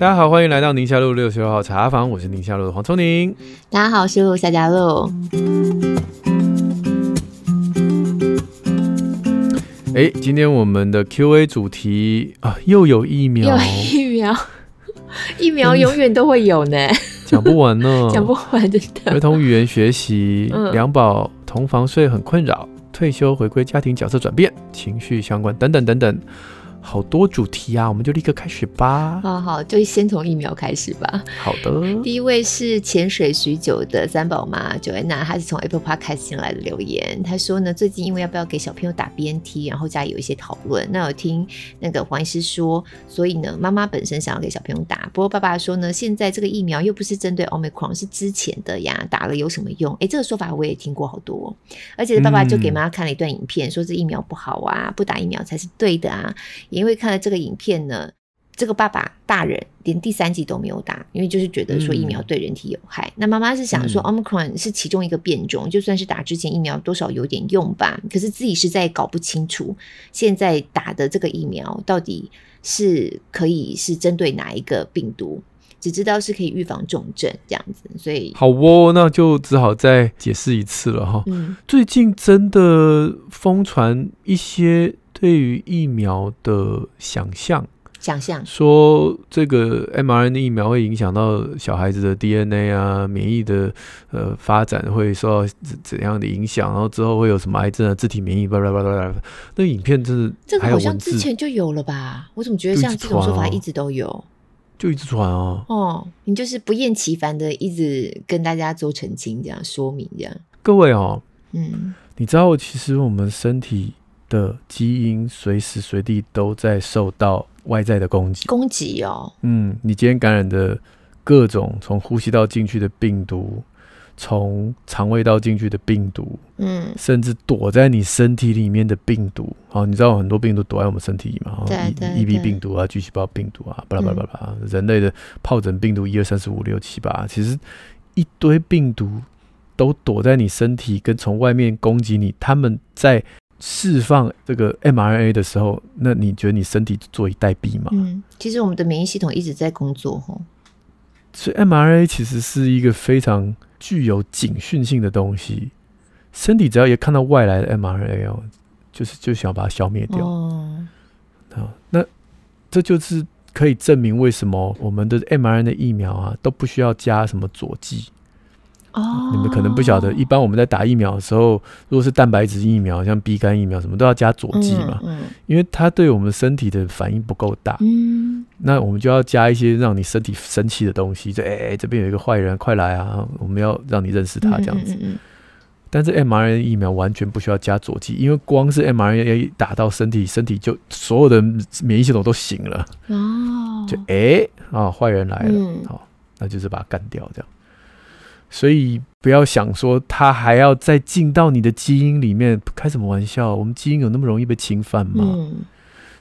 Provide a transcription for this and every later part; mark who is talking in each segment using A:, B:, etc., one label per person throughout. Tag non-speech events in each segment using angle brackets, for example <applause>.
A: 大家好，欢迎来到宁夏路六十六号茶房，我是宁夏路的黄聪宁。
B: 大家好，我是陆夏嘉璐。
A: 哎，今天我们的 Q&A 主题啊，又有疫苗，
B: 又有疫苗，<laughs> 疫苗永远都会有呢，
A: 讲不完呢，<laughs>
B: 讲不完真的。
A: 儿童语言学习，嗯、两宝同房睡很困扰，退休回归家庭角色转变，情绪相关等等等等。好多主题啊，我们就立刻开始吧。
B: 好好，就先从疫苗开始吧。
A: 好的。
B: 第一位是潜水许久的三宝妈 Joanna，她是从 Apple Podcast 进来的留言。她说呢，最近因为要不要给小朋友打 BNT，然后家里有一些讨论。那我听那个黄医师说，所以呢，妈妈本身想要给小朋友打，不过爸爸说呢，现在这个疫苗又不是针对 Omicron，是之前的呀，打了有什么用？哎，这个说法我也听过好多。而且爸爸就给妈妈看了一段影片，嗯、说这疫苗不好啊，不打疫苗才是对的啊。因为看了这个影片呢，这个爸爸大人连第三剂都没有打，因为就是觉得说疫苗对人体有害。嗯、那妈妈是想说，Omicron 是其中一个变种，嗯、就算是打之前疫苗多少有点用吧。可是自己实在搞不清楚，现在打的这个疫苗到底是可以是针对哪一个病毒，只知道是可以预防重症这样子。所以
A: 好哦，那就只好再解释一次了哈。嗯、最近真的疯传一些。对于疫苗的想象，
B: 想象
A: 说这个 mRNA 疫苗会影响到小孩子的 DNA 啊，免疫的呃发展会受到怎样的影响，然后之后会有什么癌症啊，自体免疫，巴拉巴拉巴拉。那影片真的
B: 这个好像之前就有了吧？我怎么觉得像这种说法一直都有，
A: 就一直传啊。
B: 哦，你就是不厌其烦的一直跟大家做澄清，这样说明这样。
A: 各位哦，嗯，你知道其实我们身体。的基因随时随地都在受到外在的攻击，
B: 攻击哦。
A: 嗯，你今天感染的各种从呼吸道进去的病毒，从肠胃道进去的病毒，嗯，甚至躲在你身体里面的病毒。好，你知道很多病毒躲在我们身体里嘛？
B: 对对对。
A: EB 病毒啊，巨细胞病毒啊，巴拉巴拉巴拉，人类的疱疹病毒一二三四五六七八，其实一堆病毒都躲在你身体，跟从外面攻击你，他们在。释放这个 mRNA 的时候，那你觉得你身体坐以待毙吗？
B: 嗯，其实我们的免疫系统一直在工作吼。
A: 所以 mRNA 其实是一个非常具有警讯性的东西，身体只要一看到外来的 mRNA 哦，就是就想要把它消灭掉。哦，那这就是可以证明为什么我们的 mRNA 疫苗啊都不需要加什么佐剂。哦，你们可能不晓得，一般我们在打疫苗的时候，如果是蛋白质疫苗，像 B 肝疫苗，什么都要加佐剂嘛，嗯嗯、因为它对我们身体的反应不够大。嗯，那我们就要加一些让你身体生气的东西，就哎、欸，这边有一个坏人，快来啊！我们要让你认识他这样子。但是 mRNA 疫苗完全不需要加佐剂，因为光是 mRNA 打到身体，身体就所有的免疫系统都醒了。哦，就哎啊，坏、欸、人来了，好、嗯，那就是把它干掉这样。所以不要想说它还要再进到你的基因里面，开什么玩笑？我们基因有那么容易被侵犯吗？嗯、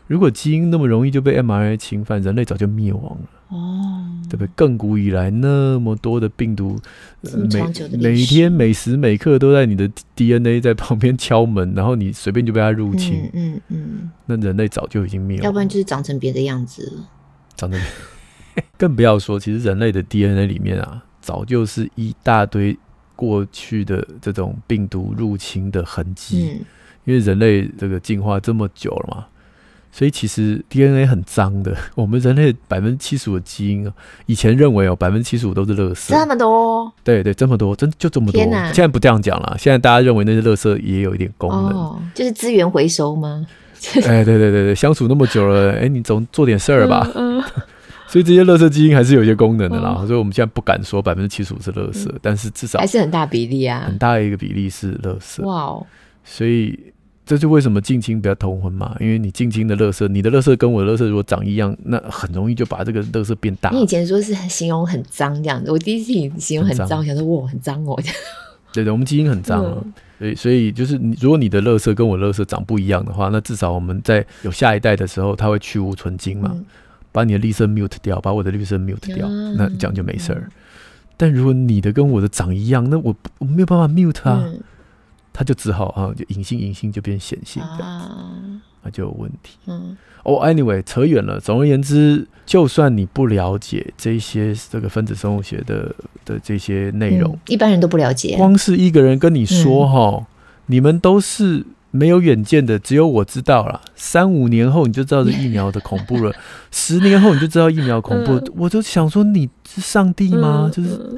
A: 如果基因那么容易就被 mRNA 侵犯，人类早就灭亡了。哦，对不对？亘古以来那么多的病毒，呃、每每天每时每刻都在你的 DNA 在旁边敲门，然后你随便就被它入侵。嗯嗯，嗯那人类早就已经灭亡了。
B: 要不然就是长成别的样子了。
A: 长成，<laughs> 更不要说，其实人类的 DNA 里面啊。早就是一大堆过去的这种病毒入侵的痕迹，嗯、因为人类这个进化这么久了嘛，所以其实 DNA 很脏的。<laughs> 我们人类百分之七十五的基因，以前认为哦，百分之七十五都是垃圾，
B: 这么多？
A: 对对，这么多，真就这么多。
B: 天！
A: 现在不这样讲了，现在大家认为那些垃圾也有一点功能，
B: 哦、就是资源回收吗？
A: 哎，对对对对，相处那么久了，哎，你总做点事儿吧。嗯嗯 <laughs> 所以这些垃圾基因还是有一些功能的啦，哦、所以我们现在不敢说百分之七十五是垃圾，嗯、但是至少
B: 还是很大比例啊，
A: 很大一个比例是垃圾。
B: 哇哦！
A: 所以这就为什么近亲不要通婚嘛，因为你近亲的垃圾，你的垃圾跟我的垃圾如果长一样，那很容易就把这个垃圾变大。
B: 你以前说是形容很脏这样子，我第一次形容很脏，我想说哇很脏哦。
A: 对对，我们基因很脏啊，嗯、所以所以就是你，如果你的垃圾跟我的垃圾长不一样的话，那至少我们在有下一代的时候，它会去无存精嘛。嗯把你的绿色 mute 掉，把我的绿色 mute 掉，嗯、那这样就没事儿。嗯、但如果你的跟我的长一样，那我我没有办法 mute 啊，他就只好啊，就隐性隐性就变显性的，
B: 啊，
A: 那就有问题。
B: 嗯，
A: 哦、oh,，anyway，扯远了。总而言之，就算你不了解这些这个分子生物学的的这些内容、
B: 嗯，一般人都不了解。
A: 光是一个人跟你说哈、嗯，你们都是没有远见的，只有我知道了。三五年后你就知道这疫苗的恐怖了，<laughs> 十年后你就知道疫苗恐怖、嗯。我就想说，你是上帝吗？嗯、就是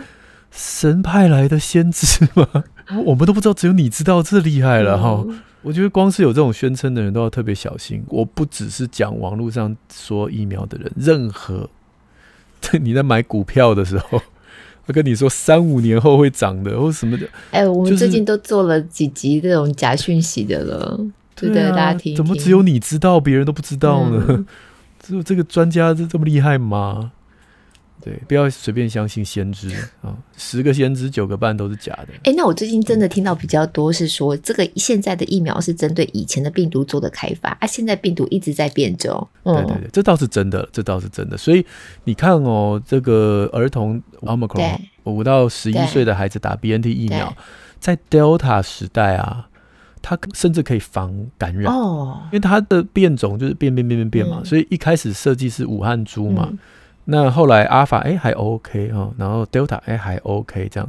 A: 神派来的先知吗？<laughs> 我们都不知道，只有你知道，这厉害了哈、嗯！我觉得光是有这种宣称的人都要特别小心。我不只是讲网络上说疫苗的人，任何 <laughs> 你在买股票的时候，他跟你说三五年后会涨的，或什么的。
B: 哎、欸，我们最近都做了几集这种假讯息的了，对不对？大家听，听，
A: 怎么只有你知道，别人都不知道呢？只、嗯、<laughs> 有这个专家是这么厉害吗？对，不要随便相信先知 <laughs> 啊！十个先知九个半都是假的。
B: 哎、欸，那我最近真的听到比较多是说，这个现在的疫苗是针对以前的病毒做的开发啊，现在病毒一直在变种。
A: 对对对，这倒是真的，这倒是真的。所以你看哦，这个儿童 Omicron 五到十一岁的孩子打 BNT 疫苗，在 Delta 时代啊，它甚至可以防感染哦，因为它的变种就是变变变变变嘛，嗯、所以一开始设计是武汉株嘛。嗯那后来阿尔法哎还 OK 哦，然后 Delta 哎还 OK 这样，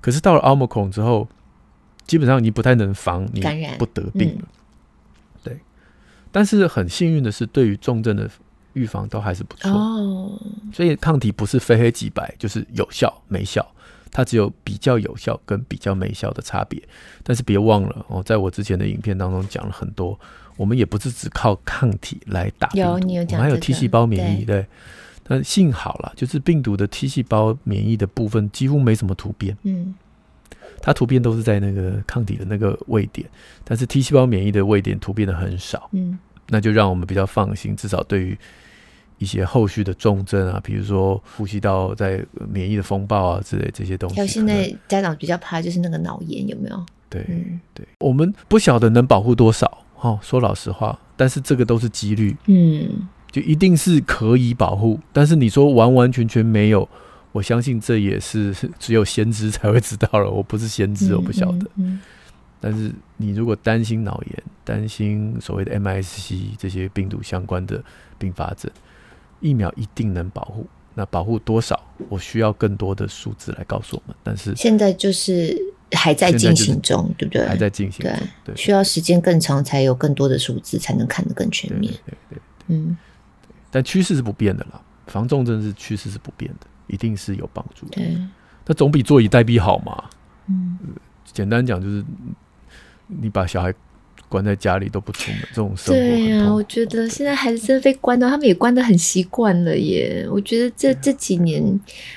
A: 可是到了 Omicron 之后，基本上你不太能防你不得病了，嗯，对。但是很幸运的是，对于重症的预防都还是不错哦。所以抗体不是非黑即白，就是有效没效，它只有比较有效跟比较没效的差别。但是别忘了哦，在我之前的影片当中讲了很多，我们也不是只靠抗体来打有你有讲，我们还有 T 细胞免疫，对。对那幸好了，就是病毒的 T 细胞免疫的部分几乎没什么突变，嗯，它突变都是在那个抗体的那个位点，但是 T 细胞免疫的位点突变的很少，嗯，那就让我们比较放心，至少对于一些后续的重症啊，比如说呼吸道在免疫的风暴啊之类这些东西。还有
B: 现在家长比较怕就是那个脑炎有没有？
A: 对、嗯、对，我们不晓得能保护多少，哈，说老实话，但是这个都是几率，嗯。就一定是可以保护，但是你说完完全全没有，我相信这也是 <laughs> 只有先知才会知道了。我不是先知，我不晓得。嗯嗯嗯。但是你如果担心脑炎，担心所谓的 MIS-C 这些病毒相关的并发症，疫苗一定能保护。那保护多少，我需要更多的数字来告诉我们。但是
B: 现在就是还在进行中，对不对？
A: 还在进行中，对，
B: 需要时间更长，才有更多的数字，才能看得更全面。
A: 对对，对，对，嗯。但趋势是不变的啦，防重症是趋势是不变的，一定是有帮助的。对，那总比坐以待毙好嘛。嗯，简单讲就是，你把小孩关在家里都不出门，这种生活。对呀、啊，
B: 我觉得现在孩子真的被关到，他们也关得很习惯了耶。我觉得这这几年，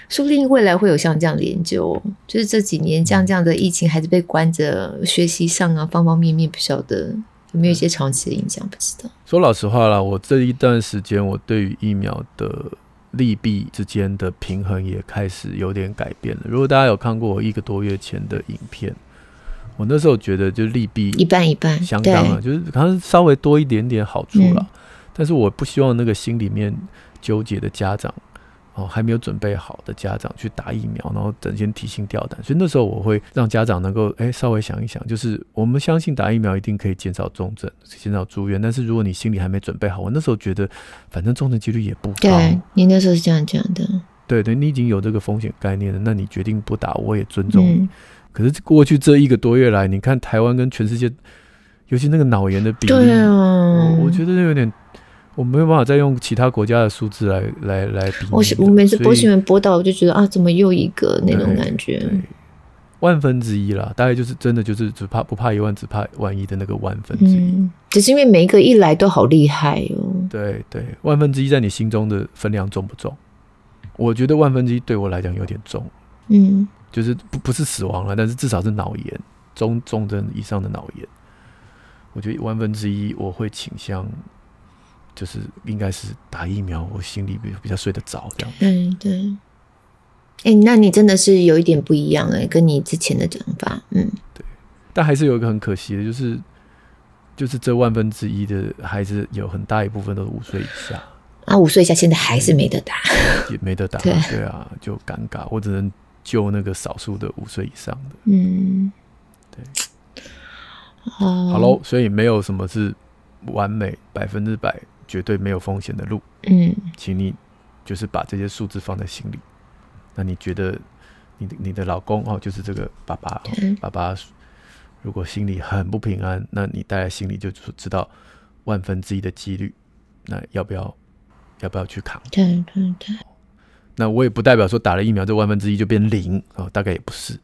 B: 说不定未来会有像这样的研究，就是这几年像这样的疫情，孩子被关着，学习上啊，方方面面不晓得。有没有一些长期的影响？不知道。
A: 说老实话啦，我这一段时间，我对于疫苗的利弊之间的平衡也开始有点改变了。如果大家有看过我一个多月前的影片，我那时候觉得就利弊
B: 一半一半，
A: 相当啊，就是可能稍微多一点点好处了，嗯。但是我不希望那个心里面纠结的家长。哦，还没有准备好的家长去打疫苗，然后整天提心吊胆，所以那时候我会让家长能够哎稍微想一想，就是我们相信打疫苗一定可以减少重症、减少住院，但是如果你心里还没准备好，我那时候觉得反正重症几率也不高。
B: 对，你那时候是这样讲的。
A: 对对，你已经有这个风险概念了，那你决定不打，我也尊重你。嗯、可是过去这一个多月来，你看台湾跟全世界，尤其那个脑炎的比例，对啊，我，我觉得有点。我没有办法再用其他国家的数字来来来比。
B: 我我每次播新闻播到，我就觉得啊，怎么又一个那种感觉？
A: 万分之一啦，大概就是真的就是只怕不怕一万，只怕万一的那个万分之一。
B: 嗯，只是因为每一个一来都好厉害哦。
A: 对对，万分之一在你心中的分量重不重？我觉得万分之一对我来讲有点重。嗯，就是不不是死亡了，但是至少是脑炎，中重症以上的脑炎。我觉得万分之一我会倾向。就是应该是打疫苗，我心里比比较睡得着这样。
B: 嗯，对。哎、欸，那你真的是有一点不一样哎、欸，跟你之前的讲法。嗯，
A: 对。但还是有一个很可惜的，就是就是这万分之一的孩子有很大一部分都是五岁以下。
B: 啊，五岁以下现在还是没得打，
A: 也没得打。<laughs> 对，对啊，就尴尬。我只能救那个少数的五岁以上的。
B: 嗯，
A: 对。
B: 哦，
A: 好喽，所以没有什么是完美百分之百绝对没有风险的路。
B: 嗯，
A: 请你就是把这些数字放在心里。那你觉得你的你的老公哦，就是这个爸爸，
B: 嗯、
A: 爸爸如果心里很不平安，那你带来心里就知道万分之一的几率，那要不要要不要去扛？
B: 对对对。
A: 那我也不代表说打了疫苗这万分之一就变零哦，大概也不是，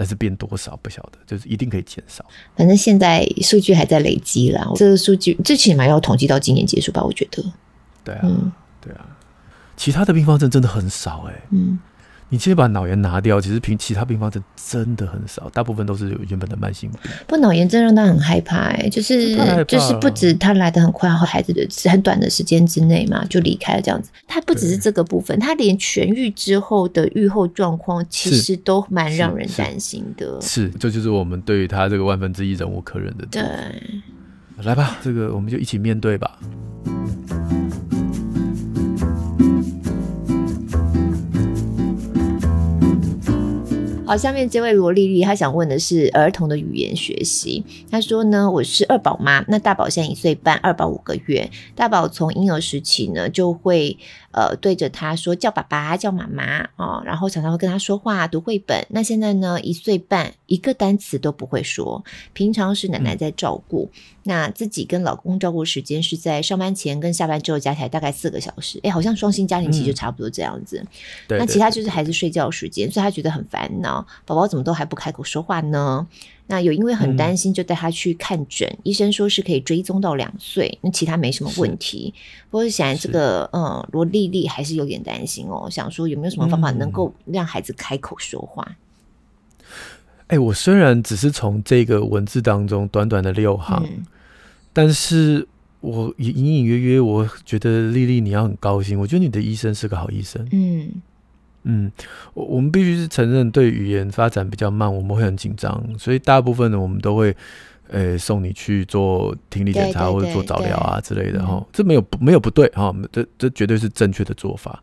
A: 但是变多少不晓得，就是一定可以减少。
B: 反正现在数据还在累积啦，这个数据最起码要统计到今年结束吧？我觉得。
A: 对啊，嗯、对啊，其他的并发症真的很少哎、欸。
B: 嗯。
A: 你直接把脑炎拿掉，其实平其他并发症真的很少，大部分都是有原本的慢性病。
B: 不，脑炎症让他很害怕、欸，哎，就是就是不止他来的很快，然后孩子的很短的时间之内嘛就离开了这样子。他不只是这个部分，他连痊愈之后的愈后状况其实都蛮让人担心的。
A: 是，这就是我们对于他这个万分之一忍无可忍的。
B: 对，
A: 来吧，这个我们就一起面对吧。
B: 好，下面这位罗丽丽，她想问的是儿童的语言学习。她说呢，我是二宝妈，那大宝现在一岁半，二宝五个月。大宝从婴儿时期呢，就会呃对着他说叫爸爸、叫妈妈哦，然后常常会跟他说话、读绘本。那现在呢，一岁半，一个单词都不会说。平常是奶奶在照顾。嗯那自己跟老公照顾时间是在上班前跟下班之后加起来大概四个小时，哎、欸，好像双薪家庭其实就差不多这样子。嗯、那其他就是孩子睡觉时间，所以他觉得很烦恼，宝宝怎么都还不开口说话呢？那有因为很担心，就带他去看诊，嗯、医生说是可以追踪到两岁，那其他没什么问题。不过显然这个嗯罗丽丽还是有点担心哦，想说有没有什么方法能够让孩子开口说话？
A: 哎、欸，我虽然只是从这个文字当中短短的六行，
B: 嗯、
A: 但是我隐隐约约，我觉得丽丽你要很高兴。我觉得你的医生是个好医生。
B: 嗯
A: 嗯，我我们必须是承认，对语言发展比较慢，我们会很紧张，所以大部分的，我们都会呃、欸、送你去做听力检查或者做早疗啊之类的哈。这没有不没有不对哈，这这绝对是正确的做法。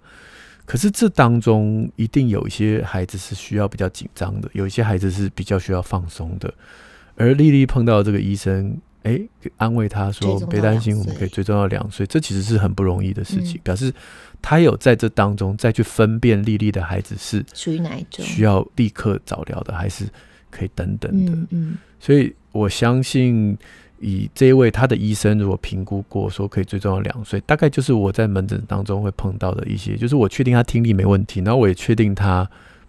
A: 可是这当中一定有一些孩子是需要比较紧张的，有一些孩子是比较需要放松的。而丽丽碰到这个医生，哎、欸，安慰他说：“别担心，我们可以追踪到两岁。”这其实是很不容易的事情，嗯、表示他有在这当中再去分辨丽丽的孩子是属于哪一种，需要立刻早疗的，还是可以等等的。
B: 嗯嗯、
A: 所以我相信。以这一位他的医生如果评估过说可以追踪到两岁，大概就是我在门诊当中会碰到的一些，就是我确定他听力没问题，然后我也确定他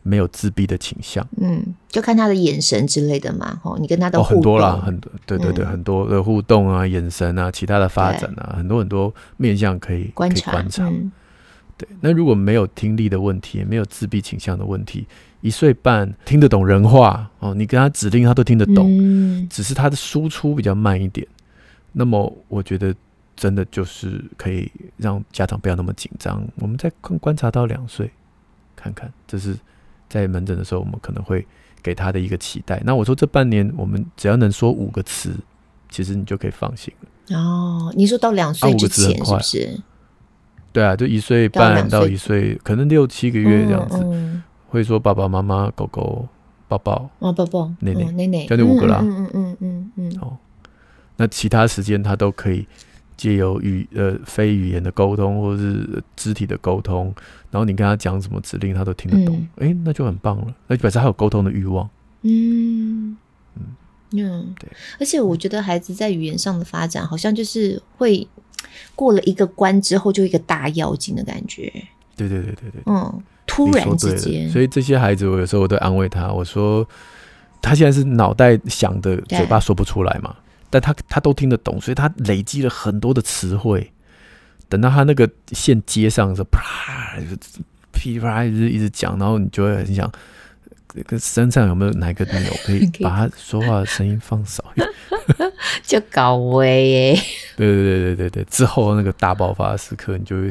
A: 没有自闭的倾向。
B: 嗯，就看他的眼神之类的嘛，哦，你跟他的互动。
A: 哦，很多啦，很多，对对对，嗯、很多的互动啊，眼神啊，其他的发展啊，很多很多面向可以观察。观察嗯、对，那如果没有听力的问题，也没有自闭倾向的问题。一岁半听得懂人话哦，你跟他指令他都听得懂，嗯、只是他的输出比较慢一点。那么我觉得真的就是可以让家长不要那么紧张。我们再观观察到两岁，看看这是在门诊的时候我们可能会给他的一个期待。那我说这半年我们只要能说五个词，其实你就可以放心了。
B: 哦，你说到两岁之前是不是？
A: 对啊，就一岁半到一岁，可能六七个月这样子。嗯嗯会说爸爸妈妈、狗狗、抱抱
B: 哦，抱抱
A: 奶奶、
B: 奶奶，
A: 就那五个啦。
B: 嗯嗯嗯嗯嗯。
A: 哦，那其他时间他都可以借由语呃非语言的沟通，或者是肢体的沟通，然后你跟他讲什么指令，他都听得懂。哎、嗯欸，那就很棒了。那就表示他有沟通的欲望。
B: 嗯嗯嗯，对。而且我觉得孩子在语言上的发展，好像就是会过了一个关之后，就一个大妖精的感觉。
A: 对对对对对。
B: 嗯。突然之间，
A: 所以这些孩子，我有时候我都安慰他，我说他现在是脑袋想的，嘴巴说不出来嘛，但他他都听得懂，所以他累积了很多的词汇。等到他那个线接上的时候，啪，噼啪一直一直讲，然后你就会很想，跟身上有没有哪个理由可以 <laughs> 把他说话的声音放少一点，<laughs>
B: 就搞威耶。
A: 对对对对对对，之后那个大爆发的时刻，你就会。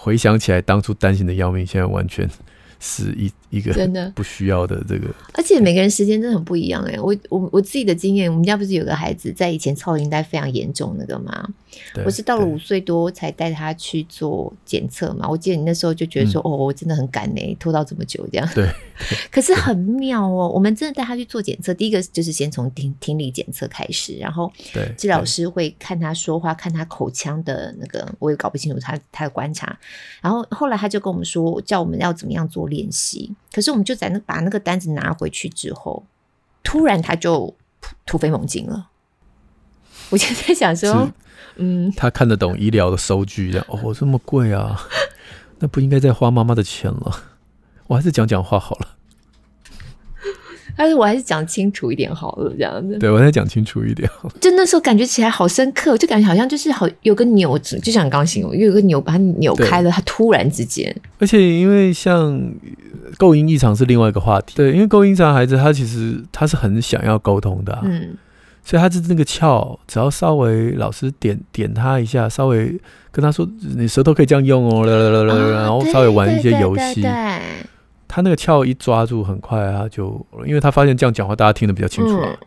A: 回想起来，当初担心的要命，现在完全是一一个真的 <laughs> 不需要的这个，
B: 而且每个人时间真的很不一样哎、欸。我我我自己的经验，我们家不是有个孩子在以前超龄带非常严重那个嘛？我是到了五岁多才带他去做检测嘛。我记得你那时候就觉得说，嗯、哦，我真的很赶呢、欸，拖到这么久这样。
A: 对。<laughs>
B: 可是很妙哦，我们真的带他去做检测，第一个就是先从听听力检测开始，然后对治疗师会看他说话，看他口腔的那个，我也搞不清楚他他的观察。然后后来他就跟我们说，叫我们要怎么样做练习。可是我们就在那把那个单子拿回去之后，突然他就突飞猛进了。我就在想说，嗯，
A: 他看得懂医疗的收据，这样哦，这么贵啊，那不应该再花妈妈的钱了。我还是讲讲话好了。
B: 但是我还是讲清楚一点好了，这样子。
A: 对，我再讲清楚一点。
B: 就那时候感觉起来好深刻，就感觉好像就是好有个扭子，就像你刚形容，有个扭把它扭开了，它突然之间。
A: 而且因为像构音异常是另外一个话题，对，因为构音异常孩子他其实他是很想要沟通的、啊，嗯，所以他是那个翘，只要稍微老师点点他一下，稍微跟他说你舌头可以这样用哦，哦然后稍微玩一些游戏。他那个翘一抓住，很快他就，因为他发现这样讲话大家听得比较清楚啊。嗯、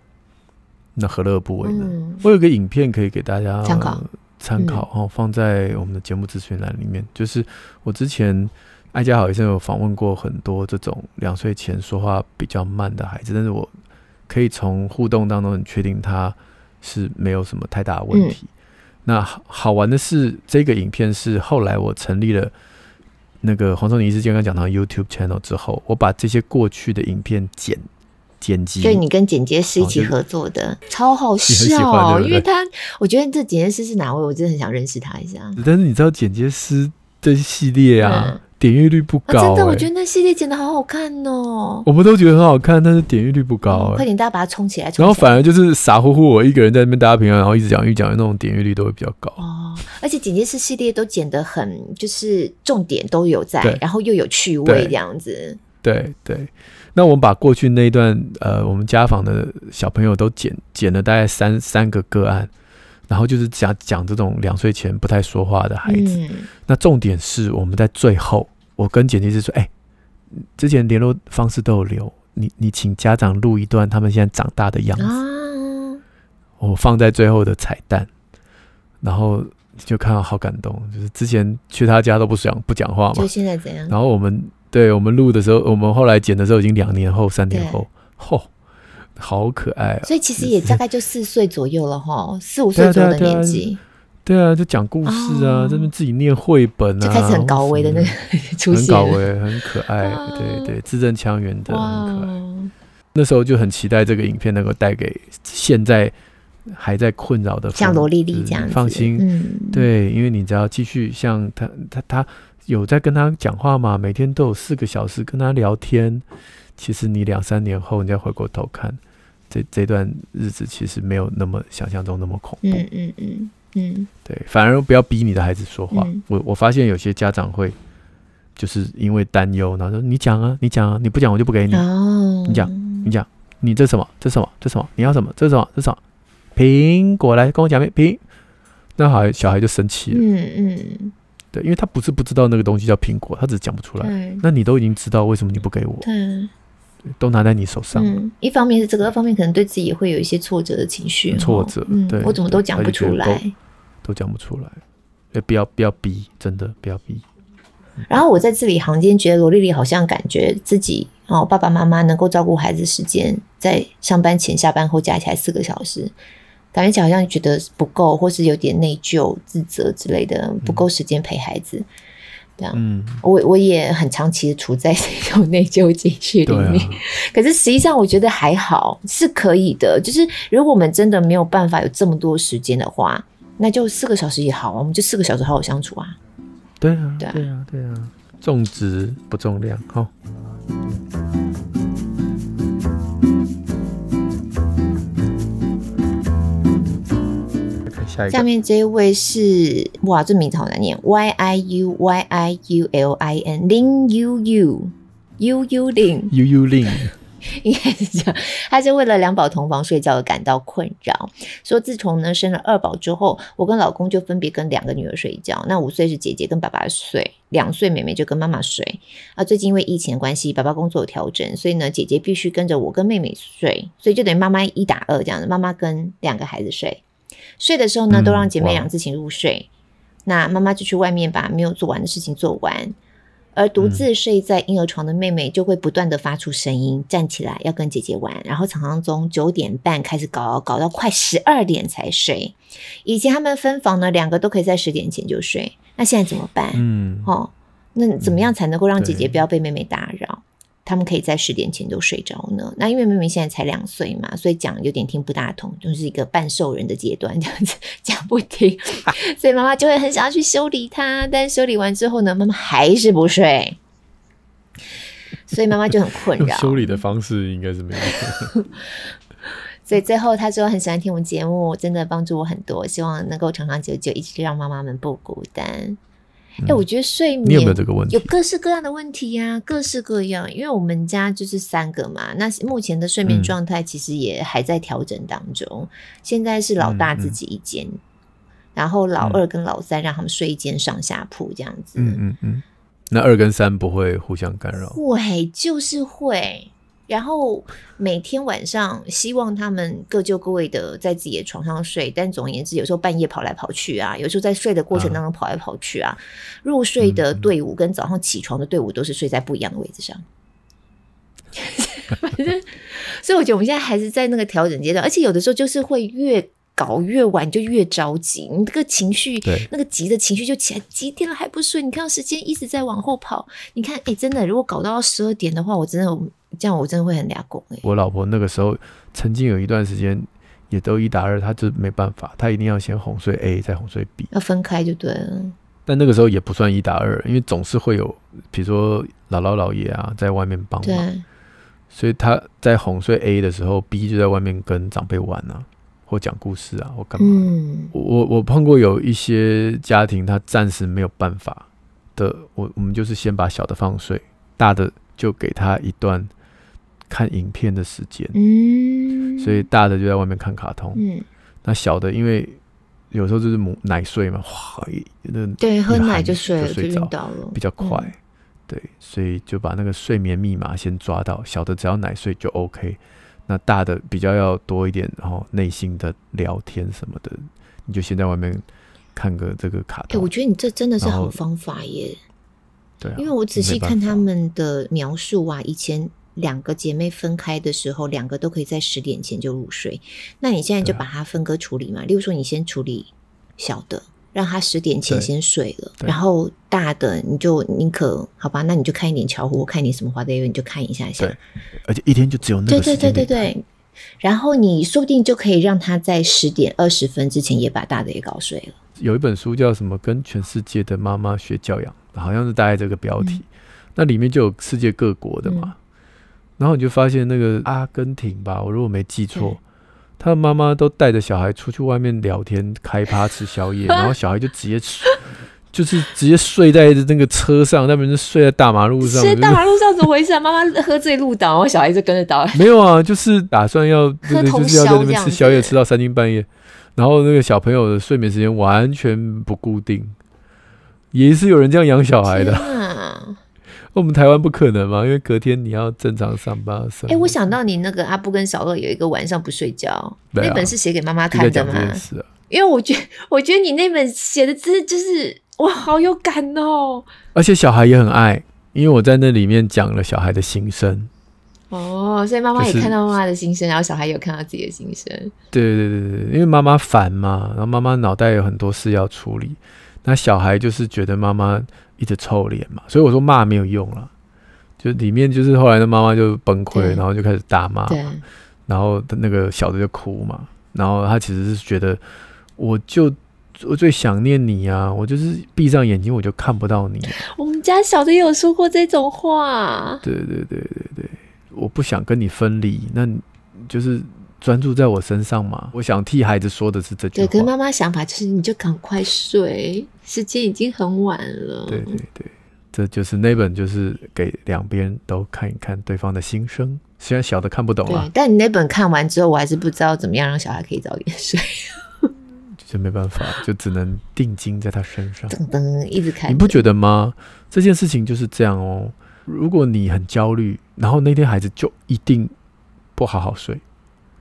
A: 那何乐而不为呢？嗯、我有个影片可以给大家参考，参考哦，放在我们的节目资讯栏里面。就是我之前爱家好医生有访问过很多这种两岁前说话比较慢的孩子，但是我可以从互动当中很确定他是没有什么太大的问题。嗯、那好好玩的是，这个影片是后来我成立了。那个黄瑽宁医师健康讲到 YouTube channel 之后，我把这些过去的影片剪剪辑，
B: 对，你跟剪接师一起合作的，哦、超好笑，对对，因为他我觉得这剪接师是哪位，我真的很想认识他一下。
A: 但是你知道剪接师这系列啊？嗯点阅率不高、欸，
B: 真的，我觉得那系列剪得好好看哦。
A: 我们都觉得很好看，但是点阅率不高、欸。
B: 快点，大家把它冲起来！
A: 然后反而就是傻乎乎，我一个人在那边大家平安，然后一直讲一讲，那种点阅率都会比较高。
B: 哦，而且剪接师系列都剪得很，就是重点都有在，然后又有趣味这样子。
A: 对对，那我们把过去那一段，呃，我们家访的小朋友都剪剪了大概三三个个案。然后就是讲讲这种两岁前不太说话的孩子，嗯、那重点是我们在最后，我跟剪辑师说，哎，之前联络方式都有留，你你请家长录一段他们现在长大的样子，啊、我放在最后的彩蛋，然后就看到好感动，就是之前去他家都不想不讲话嘛，
B: 就现在怎样？
A: 然后我们对我们录的时候，我们后来剪的时候已经两年后三年后，嚯对！好可爱啊！
B: 所以其实也大概就四岁左右了哈，四五岁左右的年纪。
A: 对啊，就讲故事啊，这边自己念绘本啊，
B: 就开始很高危的那个 <laughs> 出现，
A: 很高危，很可爱。对对，字正腔圆的，很可爱。那时候就很期待这个影片能够带给现在还在困扰的，
B: 像罗丽丽这样，
A: 放心。对，因为你只要继续像他他他有在跟他讲话嘛，每天都有四个小时跟他聊天。其实你两三年后，你再回过头看。这这段日子其实没有那么想象中那么恐怖，嗯嗯嗯嗯，对，反而不要逼你的孩子说话。嗯、我我发现有些家长会就是因为担忧，然后说你讲啊，你讲啊，你不讲我就不给你。哦、你讲，你讲，你这什么？这什么？这什么？你要什么？这什么？这什么？苹果来跟我讲苹，那好，小孩就生气了。嗯嗯，对，因为他不是不知道那个东西叫苹果，他只是讲不出来。那你都已经知道，为什么你不给我？对。都拿在你手上。
B: 嗯，一方面是这个，二方面可能对自己也会有一些挫折的情绪。
A: 挫折，
B: 嗯，
A: 对，
B: 我怎么都讲不出来，
A: 都讲不出来。哎，不要不要逼，真的不要逼。
B: 然后我在字里行间觉得罗丽丽好像感觉自己哦，爸爸妈妈能够照顾孩子时间，在上班前、下班后加起来四个小时，感觉起好像觉得不够，或是有点内疚、自责之类的，不够时间陪孩子。嗯嗯，我我也很长期的处在这种内疚情绪里面，啊、<laughs> 可是实际上我觉得还好，是可以的。就是如果我们真的没有办法有这么多时间的话，那就四个小时也好，我们就四个小时好好相处啊。
A: 对啊，对啊，对啊，对啊，重质不重量，哈。
B: 下面这一位是哇，这名字好难念，Y I U Y I U L I N Lin U U U U Lin
A: U U Lin
B: 应该 <laughs> 是这样。他是为了两宝同房睡觉而感到困扰，说自从呢生了二宝之后，我跟老公就分别跟两个女儿睡觉。那五岁是姐姐跟爸爸睡，两岁妹妹就跟妈妈睡。啊，最近因为疫情的关系，爸爸工作有调整，所以呢姐姐必须跟着我跟妹妹睡，所以就等于妈妈一打二这样子，妈妈跟两个孩子睡。睡的时候呢，都让姐妹俩自行入睡。嗯、那妈妈就去外面把没有做完的事情做完。而独自睡在婴儿床的妹妹就会不断的发出声音，站起来要跟姐姐玩，然后常常从九点半开始搞，搞到快十二点才睡。以前他们分房呢，两个都可以在十点前就睡，那现在怎么办？嗯，哦，那怎么样才能够让姐姐不要被妹妹打扰？他们可以在十点前都睡着呢。那因为妹妹现在才两岁嘛，所以讲有点听不大通，就是一个半兽人的阶段，这样子 <laughs> 讲不听，<laughs> 所以妈妈就会很想要去修理他。但修理完之后呢，妈妈还是不睡，所以妈妈就很困扰。<laughs>
A: 修理的方式应该是没有。
B: 所以最后他说很喜欢听我们节目，真的帮助我很多，希望能够长长久久，一直让妈妈们不孤单。哎、欸，我觉得睡眠你有没有这个问题？有各式各样的问题呀、啊，各式各样。因为我们家就是三个嘛，那目前的睡眠状态其实也还在调整当中。嗯、现在是老大自己一间，嗯嗯、然后老二跟老三让他们睡一间上下铺这样子。
A: 嗯嗯嗯。那二跟三不会互相干扰？
B: 会，就是会。然后每天晚上希望他们各就各位的在自己的床上睡，但总而言之，有时候半夜跑来跑去啊，有时候在睡的过程当中跑来跑去啊，啊入睡的队伍跟早上起床的队伍都是睡在不一样的位置上。反正，所以我觉得我们现在还是在那个调整阶段，而且有的时候就是会越搞越晚就越着急，你这个情绪，对那个急的情绪就起来，几点了还不睡？你看到时间一直在往后跑，你看，哎，真的，如果搞到十二点的话，我真的。这样我真的会很俩拱哎！
A: 我老婆那个时候曾经有一段时间也都一打二，她就没办法，她一定要先哄睡 A 再哄睡 B，
B: 要分开就对了。
A: 但那个时候也不算一打二，因为总是会有，比如说姥姥姥爷啊在外面帮忙，对所以他在哄睡 A 的时候，B 就在外面跟长辈玩啊，或讲故事啊，或干嘛。嗯，我我碰过有一些家庭，他暂时没有办法的，我我们就是先把小的放睡，大的就给他一段。看影片的时间，嗯，所以大的就在外面看卡通，嗯，那小的因为有时候就是母奶睡嘛，哇，那
B: 对，喝奶就睡了，
A: 就睡着了，比较快，嗯、对，所以就把那个睡眠密码先抓到，小的只要奶睡就 OK，那大的比较要多一点，然后内心的聊天什么的，你就先在外面看个这个卡通。
B: 哎、欸，我觉得你这真的是好方法耶，对、啊，因为我仔细看他们的描述啊，以前。两个姐妹分开的时候，两个都可以在十点前就入睡。那你现在就把它分割处理嘛？例如说，你先处理小的，让他十点前先睡了，然后大的你就宁可好吧？那你就看一点巧虎，看你什么花的，你就看一下一下。对，而且一天就只有那个时间。对对对对对。然后你说不定就可以让他在十点二十分之前也把大的也搞睡了。有一本书叫什么？跟全世界的妈妈学教养，好像是大概这个标题。嗯、那里面就有世界各国的嘛。嗯然后你就发现那个阿根廷吧，我如果没记错，他的妈妈都带着小孩出去外面聊天、开趴、吃宵夜，<laughs> 然后小孩就直接就是直接睡在那个车上，那边就睡在大马路上。<laughs> 睡大马路上怎么回事啊？妈妈喝醉路倒，然后小孩就跟着倒。<laughs> 没有啊，就是打算要就是要在那边吃宵夜，吃到三更半夜。然后那个小朋友的睡眠时间完全不固定，也是有人这样养小孩的。我们台湾不可能嘛，因为隔天你要正常上班。哎、欸，我想到你那个阿布跟小乐有一个晚上不睡觉，啊、那本是写给妈妈看的吗？啊、因为我觉得，我觉得你那本写的字就是哇，好有感哦。而且小孩也很爱，因为我在那里面讲了小孩的心声。哦，所以妈妈也看到妈妈的心声，就是、然后小孩也有看到自己的心声。对对对对，因为妈妈烦嘛，然后妈妈脑袋有很多事要处理，那小孩就是觉得妈妈。一直臭脸嘛，所以我说骂没有用了，就里面就是后来的妈妈就崩溃，然后就开始大骂，然后那个小的就哭嘛，然后他其实是觉得，我就我最想念你啊，我就是闭上眼睛我就看不到你。我们家小的也有说过这种话，对对对对对，我不想跟你分离，那就是。专注在我身上嘛？我想替孩子说的是这句话。对，跟妈妈想法就是，你就赶快睡，时间已经很晚了。对对对，这就是那本，就是给两边都看一看对方的心声，
A: 虽然小的看不懂啊，
B: 但你那本看完之后，我还是不知道怎么样让小孩可以早点睡。
A: 就没办法，就只能定睛在他身上，
B: 噔噔一直看。
A: 你不觉得吗？这件事情就是这样哦。如果你很焦虑，然后那天孩子就一定不好好睡，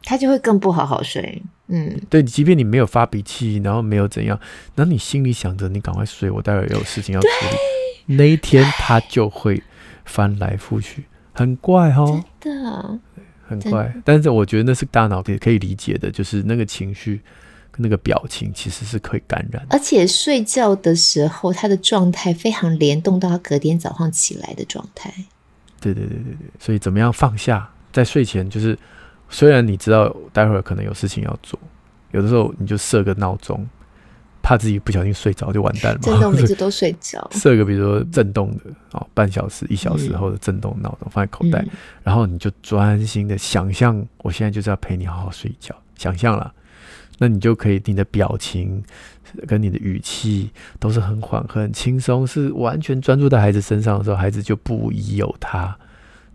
B: 他就会更不好好睡。嗯，
A: 对，即便你没有发脾气，然后没有怎样，然后你心里想着你赶快睡，我待会有事情要处理，那一天他就会翻来覆去，很怪哦，
B: 真的，
A: 很怪。但是我觉得那是大脑也可以理解的，就是那个情绪。那个表情其实是可以感染，
B: 而且睡觉的时候，他的状态非常联动到他隔天早上起来的状态。
A: 对对对对对，所以怎么样放下，在睡前就是，虽然你知道待会儿可能有事情要做，有的时候你就设个闹钟，怕自己不小心睡着就完蛋了嘛。
B: 真的，我每次都睡着。<laughs>
A: 设个比如说震动的哦，半小时、一小时后的震动闹钟放在口袋，嗯、然后你就专心的想象，我现在就是要陪你好好睡觉，想象了。那你就可以，你的表情跟你的语气都是很缓和、很轻松，是完全专注在孩子身上的时候，孩子就不疑有他，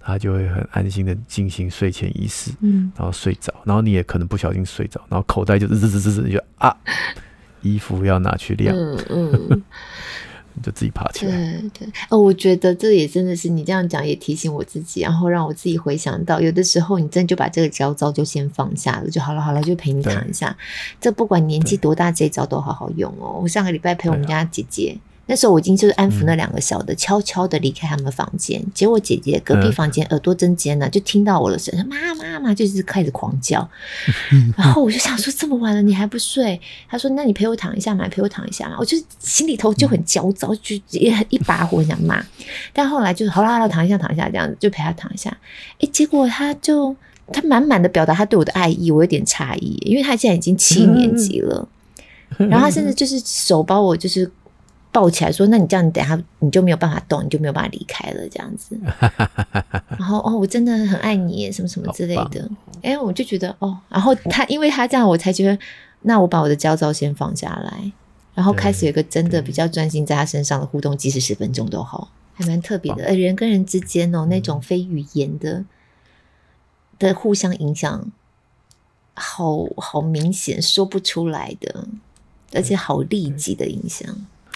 A: 他就会很安心的进行睡前仪式，嗯，然后睡着，然后你也可能不小心睡着，然后口袋就滋滋滋滋，你就啊，<laughs> 衣服要拿去晾，嗯嗯。你 <laughs> 就自己爬起来。
B: 对对哦，我觉得这也真的是你这样讲，也提醒我自己，然后让我自己回想到，有的时候你真的就把这个焦躁就先放下了，就好了，好了，就陪你躺一下。这不管年纪多大，这一招都好好用哦。我上个礼拜陪我们家姐姐。那时候我已经就是安抚那两个小的，嗯、悄悄的离开他们的房间。结果姐姐隔壁房间耳朵真尖呢，就听到我的声音，妈妈妈，就是开始狂叫。<laughs> 然后我就想说，这么晚了你还不睡？她说，那你陪我躺一下嘛，陪我躺一下嘛。我就心里头就很焦躁，就也一把火想骂。但后来就是好啦好了，躺一下躺一下这样子，就陪她躺一下。诶，结果她就她满满的表达她对我的爱意，我有点诧异，因为她现在已经七年级了，然后她甚至就是手把我就是。抱起来说：“那你这样，你等下你就没有办法动，你就没有办法离开了，这样子。<laughs> 然后哦，我真的很爱你，什么什么之类的。哎、欸，我就觉得哦，然后他因为他这样，我才觉得，那我把我的焦躁先放下来，然后开始有一个真的比较专心在他身上的互动，即使十分钟都好，还蛮特别的。而人跟人之间哦，那种非语言的的互相影响，好好明显，说不出来的，而且好立即的影响。”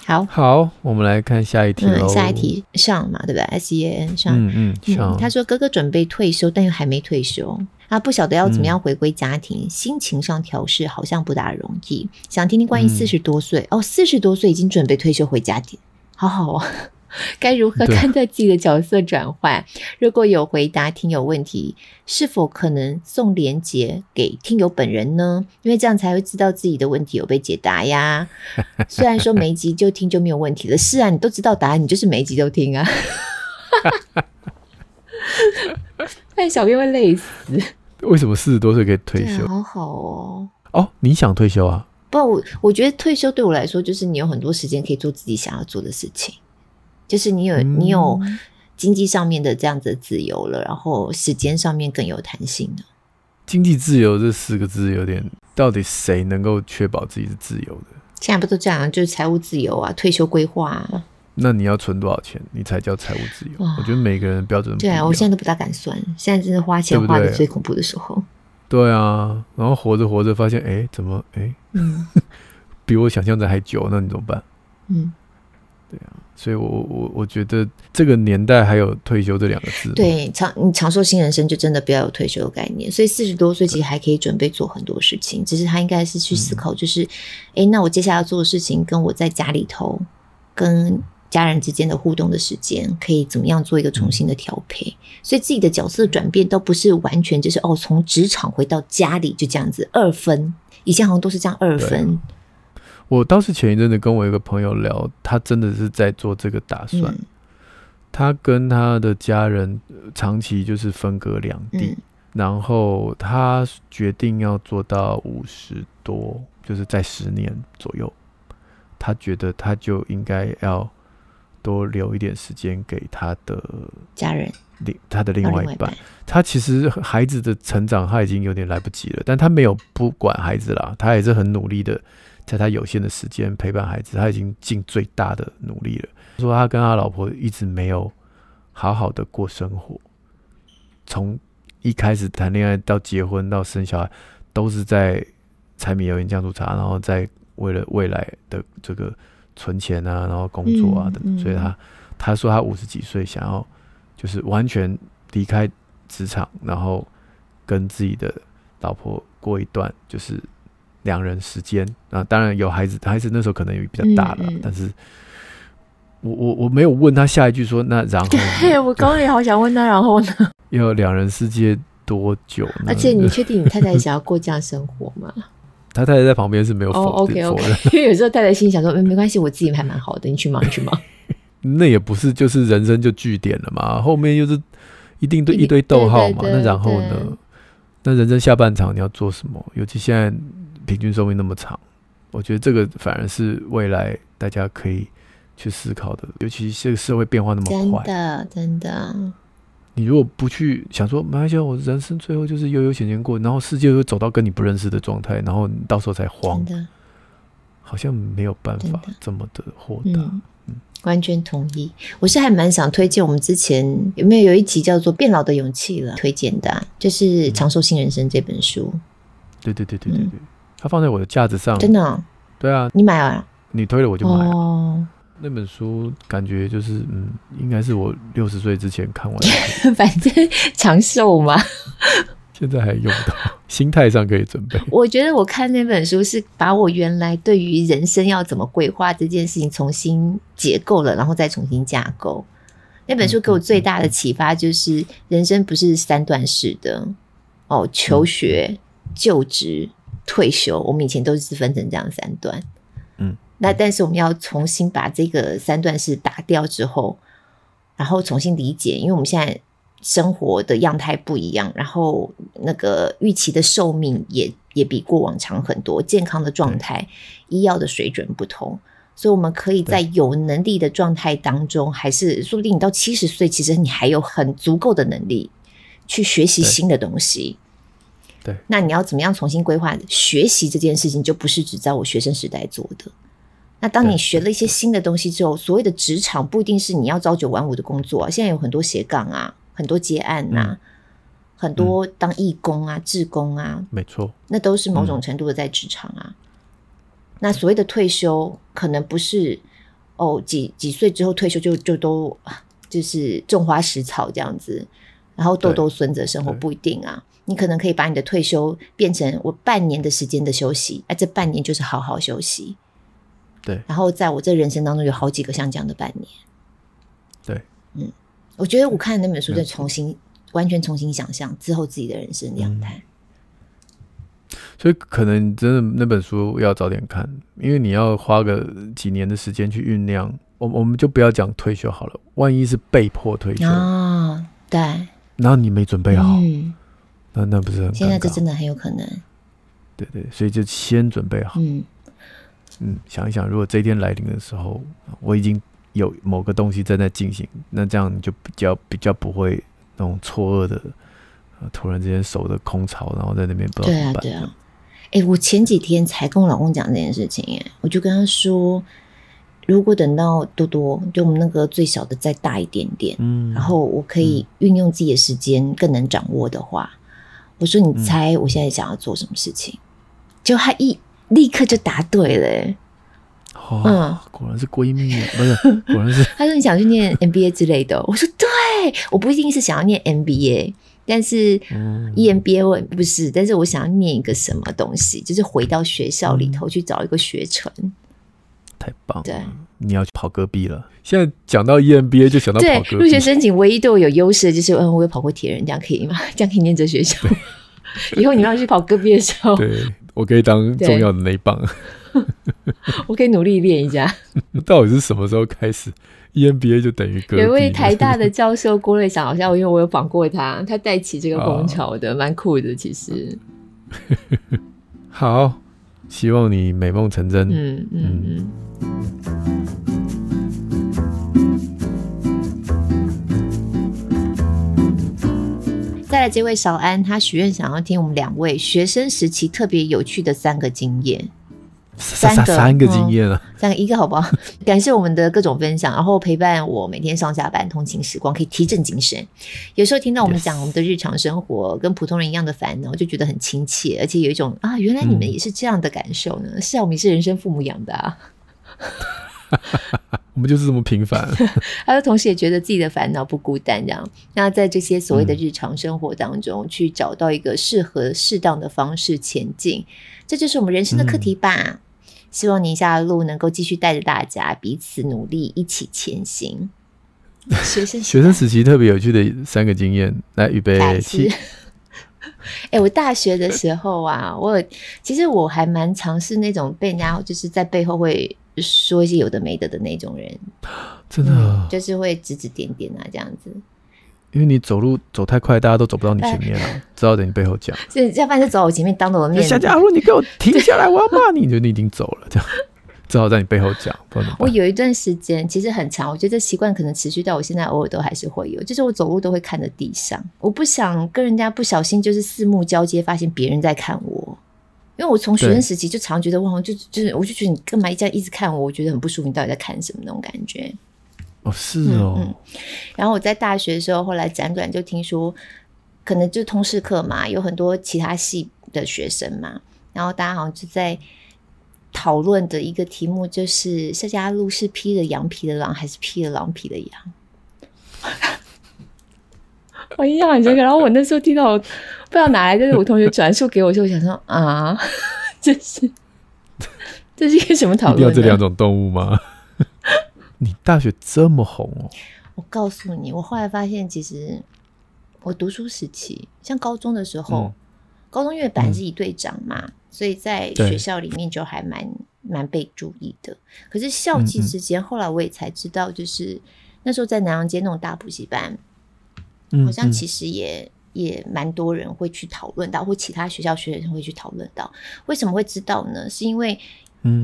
B: 好
A: 好，我们来看下一题。
B: 嗯，下一题上嘛，对不对？S E A N 上。嗯嗯，嗯。他说哥哥准备退休，但又还没退休，啊不晓得要怎么样回归家庭，嗯、心情上调试好像不大容易。想听听关于四十多岁、嗯、哦，四十多岁已经准备退休回家庭，好好哦。该如何看待自己的角色转换？如果有回答听友问题，是否可能送连结给听友本人呢？因为这样才会知道自己的问题有被解答呀。<laughs> 虽然说每一集就听就没有问题了，是啊，你都知道答案，你就是每一集都听啊。<laughs> 但小编会累死。
A: 为什么四十多岁可以退休？
B: 好好哦。
A: 哦，你想退休啊？
B: 不，我我觉得退休对我来说，就是你有很多时间可以做自己想要做的事情。就是你有你有经济上面的这样子的自由了，嗯、然后时间上面更有弹性了。
A: 经济自由这四个字有点，到底谁能够确保自己是自由的？
B: 现在不都这样，就是财务自由啊，退休规划啊。
A: 那你要存多少钱，你才叫财务自由？我觉得每个人的标准不对
B: 啊，我现在都不大敢算，现在真是花钱花的最恐怖的时候。
A: 对，对啊，然后活着活着发现，哎，怎么哎，嗯，比我想象的还久，那你怎么办？嗯。对啊，所以我我我觉得这个年代还有退休这两个字。
B: 对，长你长寿新人生就真的不要有退休的概念。所以四十多岁其实还可以准备做很多事情，只是他应该是去思考，就是，哎、嗯，那我接下来要做的事情跟我在家里头跟家人之间的互动的时间，可以怎么样做一个重新的调配？嗯、所以自己的角色转变倒不是完全就是哦，从职场回到家里就这样子二分，以前好像都是这样二分。
A: 我倒是前一阵子跟我一个朋友聊，他真的是在做这个打算。嗯、他跟他的家人长期就是分隔两地，嗯、然后他决定要做到五十多，就是在十年左右。他觉得他就应该要多留一点时间给他的
B: 家人，
A: 另他的另外一半。他其实孩子的成长他已经有点来不及了，但他没有不管孩子啦，他也是很努力的。在他有限的时间陪伴孩子，他已经尽最大的努力了。他说他跟他老婆一直没有好好的过生活，从一开始谈恋爱到结婚到生小孩，都是在柴米油盐酱醋茶，然后在为了未来的这个存钱啊，然后工作啊等所以他他说他五十几岁想要就是完全离开职场，然后跟自己的老婆过一段就是两人时间啊。当然有孩子，孩子那时候可能也比较大了，嗯嗯、但是。我我我没有问他下一句说，那然后
B: 对，我刚刚也好想问他然后呢？<laughs>
A: 要两人世界多久呢？
B: 而且你确定你太太想要过这样生活吗？<laughs>
A: 他太太在旁边是没有否定、
B: oh, OK OK，因为有时候太太心想说，嗯没关系，我自己还蛮好的，你去忙去忙。<laughs>
A: 那也不是就是人生就据点了嘛，后面又是一定对一堆逗号嘛。那然后呢？那人生下半场你要做什么？尤其现在平均寿命那么长，我觉得这个反而是未来大家可以。去思考的，尤其是这个社会变化那么快，
B: 真的真的。
A: 你如果不去想说，没关系，我人生最后就是悠悠闲闲过，然后世界会走到跟你不认识的状态，然后你到时候才慌，
B: 真的
A: 好像没有办法这么的豁达。
B: 嗯，嗯，完全同意。我是还蛮想推荐我们之前有没有有一集叫做《变老的勇气》了，推荐的，啊，就是《长寿新人生》这本书。嗯、
A: 对对对对对对，它放在我的架子上，
B: 真的，哦。对啊，你买了？
A: 你推了我就买了。哦那本书感觉就是，嗯，应该是我六十岁之前看完的。<laughs>
B: 反正长寿嘛，<laughs>
A: 现在还用到，<laughs> 心态上可以准备。
B: 我觉得我看那本书是把我原来对于人生要怎么规划这件事情重新结构了，然后再重新架构。那本书给我最大的启发就是，人生不是三段式的哦，求学、就职、退休，我们以前都是分成这样三段。嗯那但是我们要重新把这个三段式打掉之后，然后重新理解，因为我们现在生活的样态不一样，然后那个预期的寿命也也比过往长很多，健康的状态、医药的水准不同，所以我们可以在有能力的状态当中，还是说不定你到七十岁，其实你还有很足够的能力去学习新的东西。
A: 对，
B: 那你要怎么样重新规划学习这件事情，就不是只在我学生时代做的。那当你学了一些新的东西之后，所谓的职场不一定是你要朝九晚五的工作啊，现在有很多斜杠啊，很多接案呐、啊，嗯、很多当义工啊、志工啊，
A: 没错，
B: 那都是某种程度的在职场啊。嗯、那所谓的退休，可能不是哦几几岁之后退休就就都就是种花食草这样子，然后逗逗孙子的生活不一定啊。你可能可以把你的退休变成我半年的时间的休息，哎，这半年就是好好休息。
A: 对，
B: 然后在我这人生当中有好几个像这样的半年。
A: 对，
B: 嗯，我觉得我看那本书，就重新、完全重新想象之后自己的人生样态。嗯。
A: 所以可能真的那本书要早点看，因为你要花个几年的时间去酝酿。我我们就不要讲退休好了，万一是被迫退休
B: 啊，对，
A: 然后你没准备好，嗯、那那不是很？
B: 现在这真的很有可能。
A: 对对，所以就先准备好。嗯。嗯，想一想，如果这一天来临的时候，我已经有某个东西正在进行，那这样你就比较比较不会那种错愕的，突然之间手的空巢，然后在那边不知道怎么办。对啊，对啊。
B: 哎、欸，我前几天才跟我老公讲这件事情，哎，我就跟他说，如果等到多多，就我们那个最小的再大一点点，嗯，然后我可以运用自己的时间更能掌握的话，嗯、我说你猜我现在想要做什么事情？嗯、就他一。立刻就答对了、欸，
A: 哦、嗯，果然是闺蜜，<laughs> 不是，果然是。
B: 他说你想去念 MBA 之类的，我说对，我不一定是想要念 MBA，但是 EMBA 我不是，但是我想要念一个什么东西，就是回到学校里头去找一个学程。嗯、
A: 太棒了，
B: 对，
A: 你要去跑戈壁了。现在讲到 EMBA 就想到跑戈壁。
B: 入学申请唯一对我有优势的就是，嗯，我有跑过铁人，这样可以吗？<laughs> 这样可以念这学校。<laughs> 以后你们要去跑戈壁的时候，
A: 对。我可以当重要的那一棒，<laughs>
B: 我可以努力练一下。
A: 到底是什么时候开始？EMBA 就等于戈壁。
B: 有一位台大的教授郭瑞祥，好像因为我有访过他，他带起这个风潮的，蛮、哦、酷的。其实，
A: 好，希望你美梦成真。
B: 嗯嗯嗯。嗯再来这位小安，他许愿想要听我们两位学生时期特别有趣的三个经验。三个
A: 三个经验啊，
B: 三个一个好不好？<laughs> 感谢我们的各种分享，然后陪伴我每天上下班通勤时光，可以提振精神。有时候听到我们讲我们的日常生活，跟普通人一样的烦恼，就觉得很亲切，而且有一种啊，原来你们也是这样的感受呢。嗯、是啊，我们是人生父母养的啊。<laughs>
A: 我们就是这么平凡。<laughs>
B: 他的同时也觉得自己的烦恼不孤单，这样。那在这些所谓的日常生活当中，嗯、去找到一个适合、适当的方式前进，这就是我们人生的课题吧。嗯、希望宁夏路能够继续带着大家彼此努力，一起前行。学生
A: 学生时期特别有趣的三个经验，来预备起。<laughs>
B: 哎、欸，我大学的时候啊，我其实我还蛮尝试那种被人家就是在背后会。说一些有的没的的那种人，
A: 真的、嗯、
B: 就是会指指点点啊，这样子。
A: 因为你走路走太快，大家都走不到你前面了，只好在你背后讲。
B: 所以要不然就走我前面，当着我的面。
A: 小家伙你给我停下来，我要骂你！<laughs> 就你已经走了，这样只好在你背后讲。
B: 我有一段时间其实很长，我觉得这习惯可能持续到我现在，偶尔都还是会有。就是我走路都会看着地上，我不想跟人家不小心就是四目交接，发现别人在看我。因为我从学生时期就常觉得，哇，就就是，我就觉得你干嘛一这样一直看我，我觉得很不舒服。你到底在看什么那种感觉？
A: 哦，是哦。
B: 嗯，嗯。然后我在大学的时候，后来辗转就听说，可能就通识课嘛，有很多其他系的学生嘛，然后大家好像就在讨论的一个题目，就是夏家路是披了羊皮的狼，还是披了狼皮的羊？<laughs> 我印象很深刻。然后我那时候听到我。不知道哪来，就是我同学转述给我，就想说 <laughs> 啊，<laughs> 这是这是一个什么讨论？一定
A: 要这两种动物吗？<laughs> 你大学这么红哦！
B: 我告诉你，我后来发现，其实我读书时期，像高中的时候，嗯、高中因为本来是一队长嘛，嗯、所以在学校里面就还蛮蛮被注意的。可是校际之间，后来我也才知道，就是那时候在南阳街那种大补习班，嗯嗯好像其实也。也蛮多人会去讨论到，或其他学校学生会去讨论到，为什么会知道呢？是因为，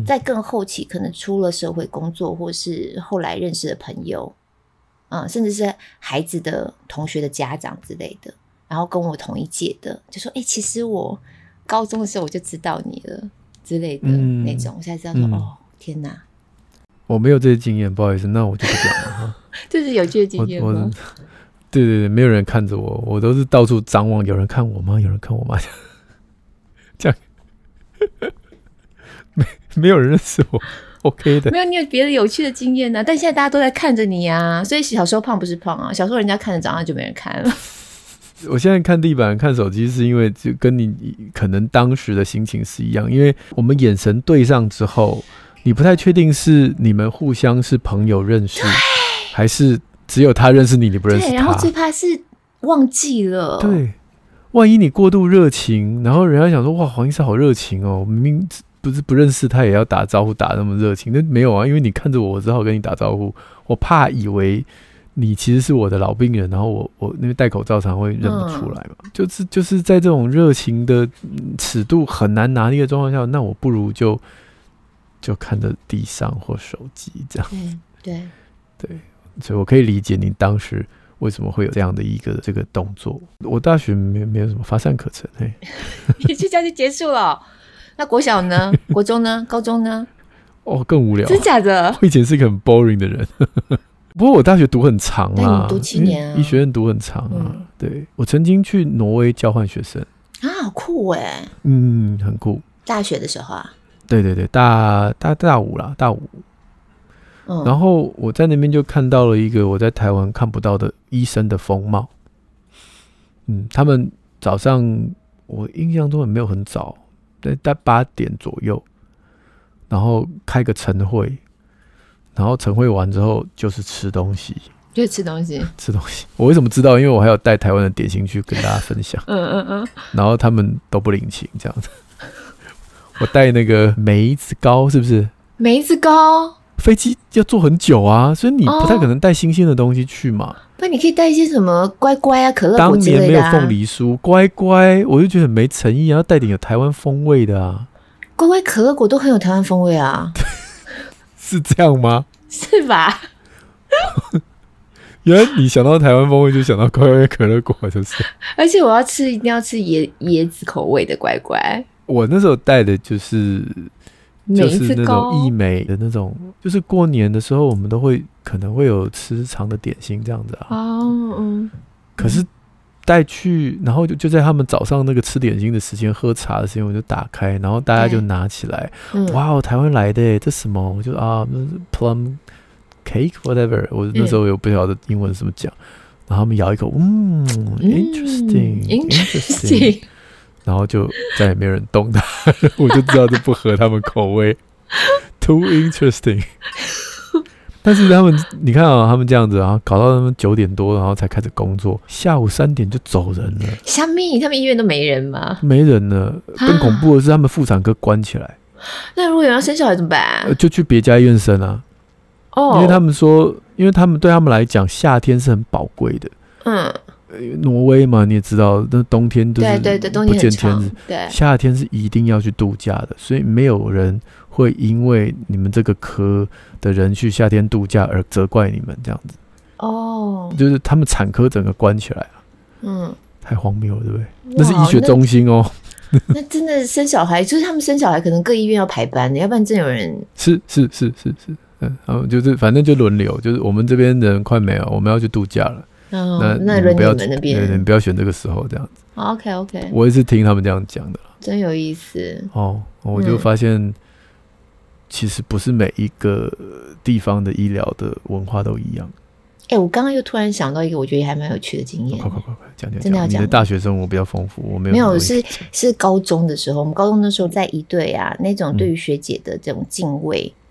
B: 在更后期，可能出了社会工作，或是后来认识的朋友，嗯，甚至是孩子的同学的家长之类的，然后跟我同一届的，就说：“哎、欸，其实我高中的时候我就知道你了，之类的那种。嗯”我现在知道说：“嗯、哦，天哪，
A: 我没有这些经验，不好意思，那我就不讲了。<laughs> ”
B: 这是有趣的经验吗？
A: 对对对，没有人看着我，我都是到处张望。有人看我吗？有人看我吗？<laughs> 这样，<laughs> 没没有人认识我，OK 的。
B: 没有，你有别的有趣的经验呢、啊？但现在大家都在看着你呀、啊，所以小时候胖不是胖啊，小时候人家看着长大就没人看了。<laughs>
A: 我现在看地板看手机，是因为就跟你可能当时的心情是一样，因为我们眼神对上之后，你不太确定是你们互相是朋友认识，还是。只有他认识你，你不认识他。
B: 对，然后最怕是忘记了。
A: 对，万一你过度热情，然后人家想说：“哇，黄医师好热情哦！”明明不是不认识他，也要打招呼，打那么热情。那没有啊，因为你看着我，我只好跟你打招呼。我怕以为你其实是我的老病人，然后我我那边戴口罩常会认不出来嘛。嗯、就是就是在这种热情的尺度很难拿捏的状况下，那我不如就就看着地上或手机这样。
B: 对对
A: 对。所以，我可以理解您当时为什么会有这样的一个这个动作。我大学没没有什么发散可陈，嘿，
B: 你 <laughs> 就这样就结束了。那国小呢？<laughs> 国中呢？高中呢？
A: 哦，更无聊。
B: 真假的？
A: 我以前是一个很 boring 的人，<laughs> 不过我大学读很长啊，
B: 读七年啊，
A: 医学院读很长啊。嗯、对，我曾经去挪威交换学生
B: 啊，好酷哎。
A: 嗯，很酷。
B: 大学的时候啊？
A: 对对对，大大大五啦，大五。然后我在那边就看到了一个我在台湾看不到的医生的风貌。嗯，他们早上我印象中也没有很早，在在八点左右，然后开个晨会，然后晨会完之后就是吃东西，
B: 就吃东西，
A: 吃东西。我为什么知道？因为我还有带台湾的点心去跟大家分享。嗯嗯嗯。然后他们都不领情，这样子。我带那个梅子糕，是不是？
B: 梅子糕。
A: 飞机要坐很久啊，所以你不太可能带新鲜的东西去嘛。
B: 那、哦、你可以带一些什么乖乖啊、可乐果之类的、啊。当年没有凤梨酥，乖乖，我就觉得很没诚意啊，要带点有台湾风味的啊。
A: 乖
B: 乖、可乐果都很有台湾风味啊，<laughs>
A: 是这样吗？
B: 是吧？<laughs>
A: 原来你想到台湾风味就想到乖乖、可乐果，就是。
B: 而且我要吃，一定要吃椰椰子口味的乖乖。
A: 我那时候带的就是。就是那种义美的那种，就是过年的时候我们都会可能会有吃长的点心这样子啊。
B: 哦，嗯。
A: 可是带去，然后就就在他们早上那个吃点心的时间、喝茶的时间，我就打开，然后大家就拿起来，哇哦，台湾来的，这什么？我就啊，plum cake whatever。我那时候又不晓得英文怎么讲，然后他们咬一口，嗯，interesting，interesting。然后就再也没有人动它，<laughs> 我就知道这不合他们口味，too interesting。但是他们，你看啊，他们这样子啊，搞到他们九点多，然后才开始工作，下午三点就走人了。
B: 虾米？他们医院都没人吗？
A: 没人了。更恐怖的是，他们妇产科关起来。
B: 那如果有人要生小孩怎么办？
A: 就去别家医院生啊。哦，因为他们说，因为他们对他们来讲，夏天是很宝贵的。嗯。挪威嘛，你也知道，那冬天都是不见天日，对对对，冬天很长，对，夏天是一定要去度假的，所以没有人会因为你们这个科的人去夏天度假而责怪你们这样子。哦，就是他们产科整个关起来了，嗯，太荒谬了，对不对？那是医学中心哦。
B: 那，真的生小孩，就是他们生小孩可能各医院要排班的，要不然真有人 <laughs>
A: 是是是是是，嗯，然后就是反正就轮流，就是我们这边人快没了，我们要去度假了。
B: 哦、那那轮你们那边，
A: 对，你不要选这个时候这样子。
B: OK OK，
A: 我也是听他们这样讲的，
B: 真有意思。
A: 哦，我就发现，其实不是每一个地方的医疗的文化都一样。
B: 哎、欸，我刚刚又突然想到一个，我觉得还蛮有趣的经验。
A: 快快快快，讲讲，
B: 真的要讲。
A: 你的大学生活比较丰富，我没有
B: 没有是是高中的时候，我们高中的时候在一队啊，那种对于学姐的这种敬畏。嗯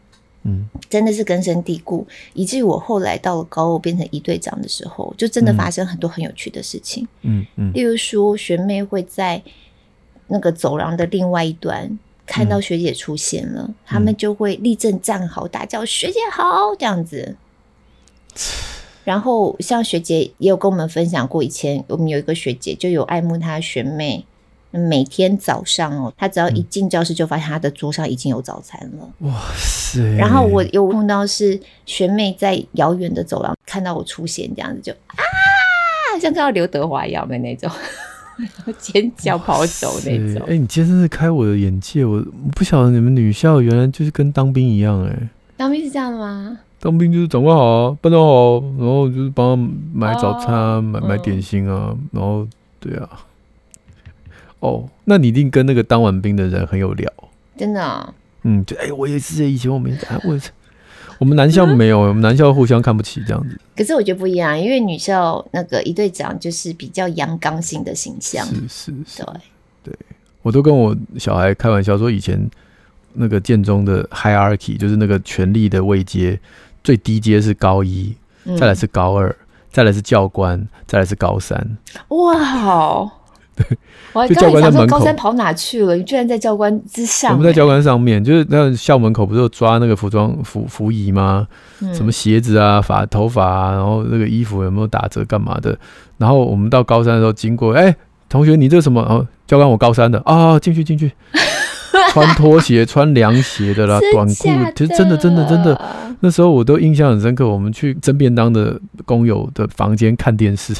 B: 嗯，真的是根深蒂固，以至于我后来到了高二变成一队长的时候，就真的发生很多很有趣的事情。嗯嗯，例如说学妹会在那个走廊的另外一端看到学姐出现了，嗯、他们就会立正站好，大叫“学姐好”这样子。<sighs> 然后像学姐也有跟我们分享过，以前我们有一个学姐就有爱慕她的学妹。每天早上哦，他只要一进教室，就发现他的桌上已经有早餐了。哇塞！然后我有碰到是学妹在遥远的走廊看到我出现，这样子就啊，像看到刘德华一样的那种 <laughs> 尖叫跑走那种。
A: 哎、欸，你今天真是开我的眼界，我不晓得你们女校原来就是跟当兵一样哎、欸。
B: 当兵是这样的吗？
A: 当兵就是长官好啊，班长好，然后就是帮他买早餐、哦、买买点心啊，嗯、然后对啊。哦，那你一定跟那个当完兵的人很有聊，
B: 真的、哦。
A: 嗯，就哎、欸，我也是，以前我们哎，我我们男校没有，我们男校互相看不起这样子。
B: 可是我觉得不一样，因为女校那个一队长就是比较阳刚性的形象，
A: 是是是，
B: 对
A: 对。我都跟我小孩开玩笑说，以前那个建中的 hierarchy 就是那个权力的位阶，最低阶是高一，再来是高二，嗯、再来是教官，再来是高三。
B: 哇，好。
A: 对，
B: 我还刚才想说高三跑哪去了？你居然在教官之上、欸。
A: 我们在教官上面，就是那校门口不是有抓那个服装服服仪吗？嗯、什么鞋子啊、发头发啊，然后那个衣服有没有打折干嘛的？然后我们到高三的时候经过，哎、欸，同学，你这什么？哦，教官，我高三的啊，进去进去，穿拖鞋、穿凉鞋的啦，短裤，其实真的真的真的，那时候我都印象很深刻。我们去蒸便当的工友的房间看电视，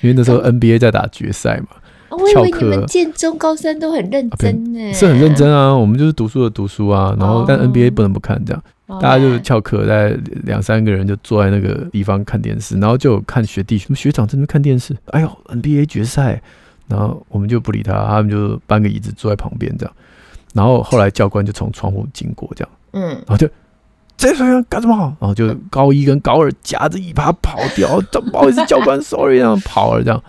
A: 因为那时候 NBA 在打决赛嘛。
B: 我以为你们建中高三都很认真呢、啊，
A: 是很认真啊。我们就是读书的读书啊，然后但 NBA 不能不看，这样、oh. 大家就翘课，在两三个人就坐在那个地方看电视，然后就看学弟什么学长在那边看电视。哎呦，NBA 决赛，然后我们就不理他，他们就搬个椅子坐在旁边这样。然后后来教官就从窗户经过这样，嗯，然后就这学生干什么？然后就高一跟高二夹着尾巴跑掉，不好意思，教官，sorry，这样跑了这样。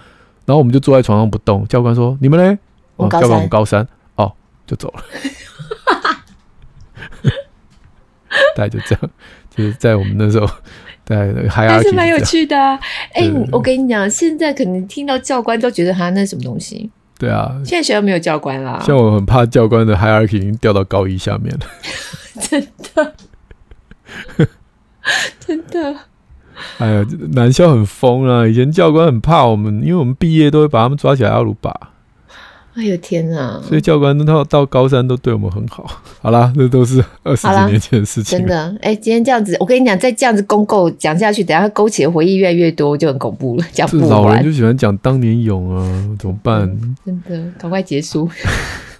A: 然后我们就坐在床上不动。教官说：“你们呢？”哦，教官，我们高三。哦，就走了。<laughs> 大概就这样，就是在我们那时候，在还
B: 还是蛮有趣的啊。哎、欸，我跟你讲，现在可能听到教官都觉得他那是什么东西。
A: 对啊，
B: 现在学校没有教官啦。
A: 像我很怕教官的 hierarchy 已经掉到高一下面了。<laughs>
B: 真的，<laughs> 真的。
A: 哎呀，男校很疯啊！以前教官很怕我们，因为我们毕业都会把他们抓起来阿鲁巴。
B: 哎呦天啊！
A: 所以教官到到高三都对我们很好。<laughs> 好啦，这都是二十几年前的事情。
B: 真的，哎、欸，今天这样子，我跟你讲，再这样子公构讲下去，等下勾起的回忆越来越多，就很恐怖了。讲不完。
A: 老人就喜欢讲当年勇啊，怎么办？
B: 真的，赶快结束。<laughs>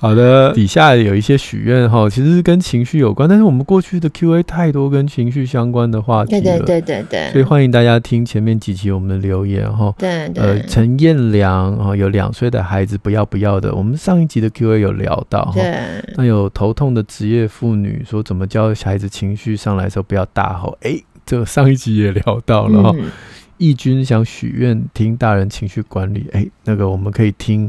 A: 好的，底下有一些许愿哈，其实是跟情绪有关，但是我们过去的 Q&A 太多跟情绪相关的话题了，
B: 对对对对对，
A: 所以欢迎大家听前面几期我们的留言哈。
B: 对对，
A: 呃，陈彦良哈，有两岁的孩子不要不要的，我们上一集的 Q&A 有聊到哈。
B: 对。
A: 那有头痛的职业妇女说，怎么教孩子情绪上来的时候不要大吼？哎，这上一集也聊到了哈。义军想许愿听大人情绪管理，哎，那个我们可以听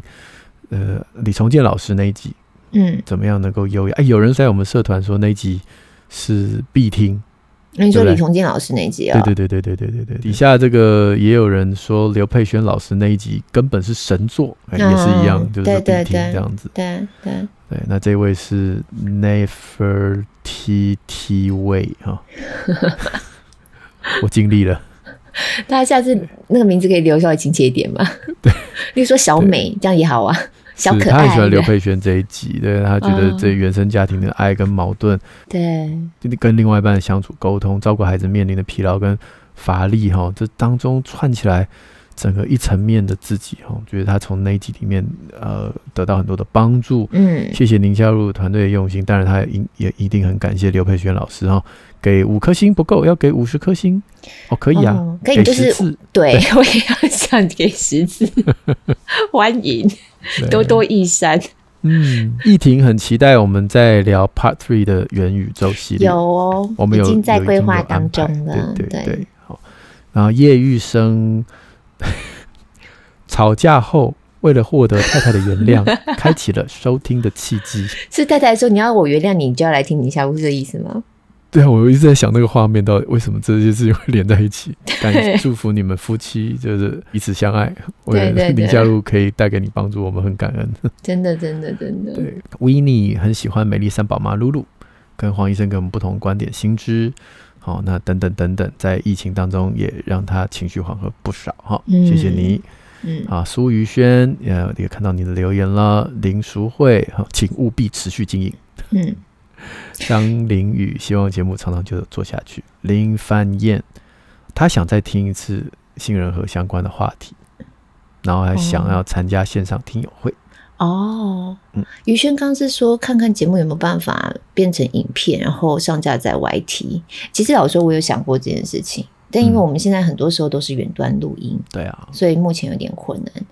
A: 呃李崇建老师那一集。嗯，怎么样能够优雅？哎，有人在我们社团说那一集是必听。
B: 那你说李崇建老师那一集啊？
A: 对对对对对对对对。底下这个也有人说刘佩轩老师那一集根本是神作，哎也是一样，就是必听这样子。
B: 对对
A: 对。那这位是 Never T T Way 哈，<laughs> 我尽力了。
B: 大家下次那个名字可以留下来亲切一点嘛？对，<laughs> 例如说小美这样也好啊。小可爱，
A: 他很喜欢刘佩轩这一集，对，他觉得这原生家庭的爱跟矛盾，
B: 对，
A: 跟另外一半的相处沟通，照顾孩子面临的疲劳跟乏力，哈，这当中串起来整个一层面的自己，哈，觉得他从那一集里面呃得到很多的帮助，嗯，谢谢您加入团队的用心，当然他也也一定很感谢刘佩轩老师哈，给五颗星不够，要给五十颗星，哦，可以啊，
B: 哦、可以就是对，对 <laughs> 我也要想给十次，<laughs> 欢迎。多多益善。
A: 嗯，易婷很期待我们在聊 Part Three 的元宇宙系列。
B: 有哦，
A: 我们有
B: 已经在规划当中了。
A: 对对对，好。然后叶玉生 <laughs> 吵架后，为了获得太太的原谅，开启了收听的契机。
B: 是太太说你要我原谅你，你就要来听一下，不是这意思吗？
A: 对啊，我一直在想那个画面，到底为什么这些事情会连在一起？<laughs> 感谢祝福你们夫妻就是彼此相爱。对对对，林佳璐可以带给你帮助，我们很感恩。<laughs>
B: 真的，真的，真的。
A: 对，Winnie 很喜欢美丽三宝妈露露，跟黄医生给我们不同观点新知。好，那等等等等，在疫情当中也让他情绪缓和不少哈。嗯、谢谢你。嗯啊，苏于轩也也看到你的留言了。林淑慧，请务必持续经营。嗯。<laughs> 张凌宇希望节目长长久久做下去。林范燕，他想再听一次杏仁核相关的话题，然后还想要参加线上听友会。
B: 哦，嗯，宇轩刚是说看看节目有没有办法变成影片，然后上架在 YT。其实老实说，我有想过这件事情，但因为我们现在很多时候都是远端录音，对啊，所以目前有点困难。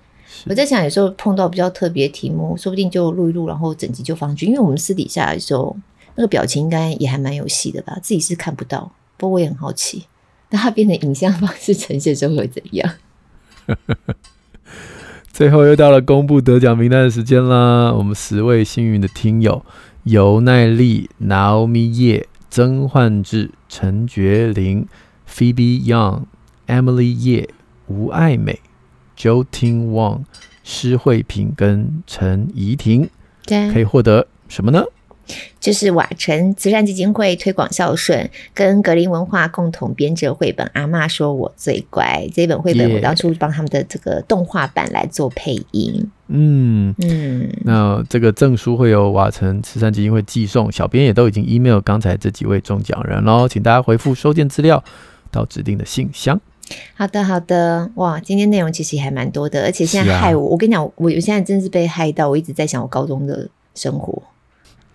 B: 我在想，有时候碰到比较特别的题目，说不定就录一录，然后整集就放去。因为我们私底下的时候。那个表情应该也还蛮有戏的吧？自己是看不到，不过我也很好奇，那它变成影像方式呈现之后会怎样？<laughs>
A: 最后又到了公布得奖名单的时间啦！我们十位幸运的听友：尤奈丽、Naomi 叶、曾焕志、陈觉玲、Phoebe Young、Emily 叶、吴爱美、Jo Ting Wang、施慧萍跟陈怡婷，可以获得什么呢？
B: 就是瓦城慈善基金会推广孝顺，跟格林文化共同编制绘本《阿嬷说我最乖》这本绘本，我当初帮他们的这个动画版来做配音。
A: 嗯嗯，那这个证书会由瓦城慈善基金会寄送，小编也都已经 email 刚才这几位中奖人喽，请大家回复收件资料到指定的信箱。
B: 好的好的，哇，今天内容其实还蛮多的，而且现在害我，啊、我跟你讲，我我现在真是被害到，我一直在想我高中的生活。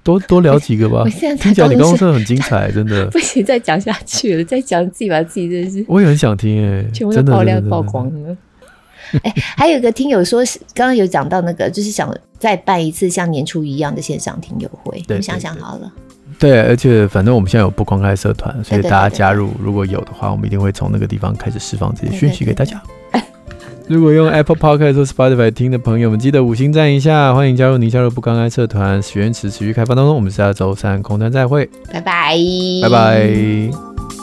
A: 多多聊几个吧。<laughs> 我现在听讲你刚刚说的很精彩，<laughs> 真的
B: 不行，再讲下去了，再讲自己把自己真的是。
A: 我也很想听哎，
B: 全部都爆料曝光了。<laughs> 哎，还有一个听友说，刚刚有讲到那个，就是想再办一次像年初一样的线上听友会。我想想好了。
A: 对，而且反正我们现在有不公开社团，所以大家加入，如果有的话，我们一定会从那个地方开始释放这些讯息给大家。如果用 Apple Podcast 或 Spotify 听的朋友们，记得五星赞一下，欢迎加入你加入不刚开社团，许愿池持续开放当中，我们下周三空单再会，
B: 拜拜，
A: 拜拜。